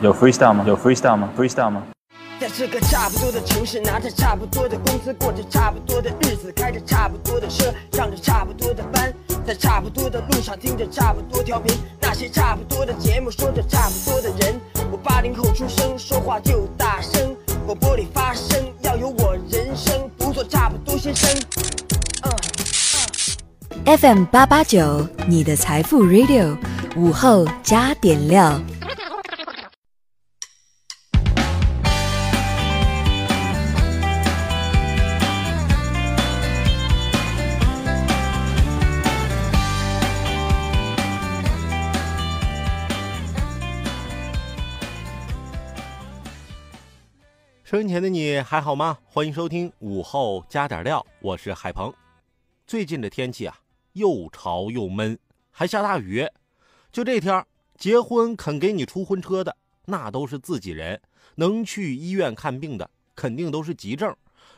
有 freestyle 吗？有 freestyle 吗？freestyle 吗？在这个差不多的城市，拿着差不多的工资，过着差不多的日子，开着差不多的车，上着差不多的班，在差不多的路上听着差不多调频，那些差不多的节目，说着差不多的人。我八零后出生，说话就大声，广播里发声，要有我人生，不做差不多先生。嗯、FM 八八九，你的财富 Radio，午后加点料。收音前的你还好吗？欢迎收听午后加点料，我是海鹏。最近的天气啊，又潮又闷，还下大雨。就这天，结婚肯给你出婚车的，那都是自己人；能去医院看病的，肯定都是急症；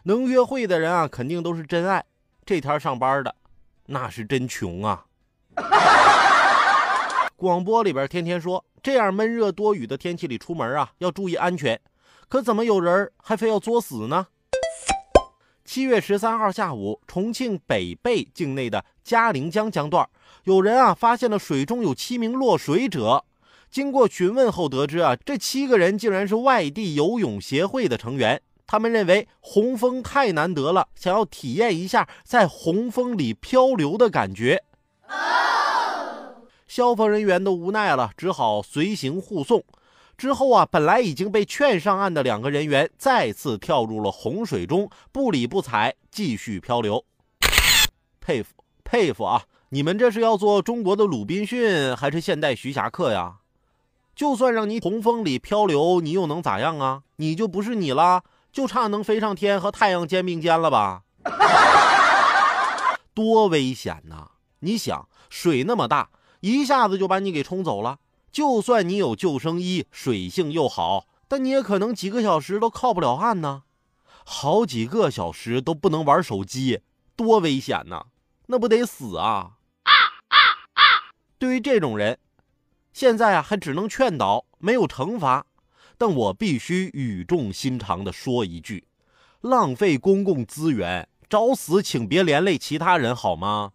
能约会的人啊，肯定都是真爱。这天上班的，那是真穷啊！广播里边天天说，这样闷热多雨的天气里出门啊，要注意安全。可怎么有人还非要作死呢？七月十三号下午，重庆北碚境内的嘉陵江江段，有人啊发现了水中有七名落水者。经过询问后得知啊，这七个人竟然是外地游泳协会的成员。他们认为洪峰太难得了，想要体验一下在洪峰里漂流的感觉。消防人员都无奈了，只好随行护送。之后啊，本来已经被劝上岸的两个人员再次跳入了洪水中，不理不睬，继续漂流。佩服佩服啊！你们这是要做中国的鲁滨逊，还是现代徐霞客呀？就算让你洪峰里漂流，你又能咋样啊？你就不是你啦，就差能飞上天和太阳肩并肩了吧？多危险呐！你想，水那么大，一下子就把你给冲走了。就算你有救生衣，水性又好，但你也可能几个小时都靠不了岸呢。好几个小时都不能玩手机，多危险呐！那不得死啊！对于这种人，现在啊还只能劝导，没有惩罚。但我必须语重心长地说一句：浪费公共资源，找死请别连累其他人好吗？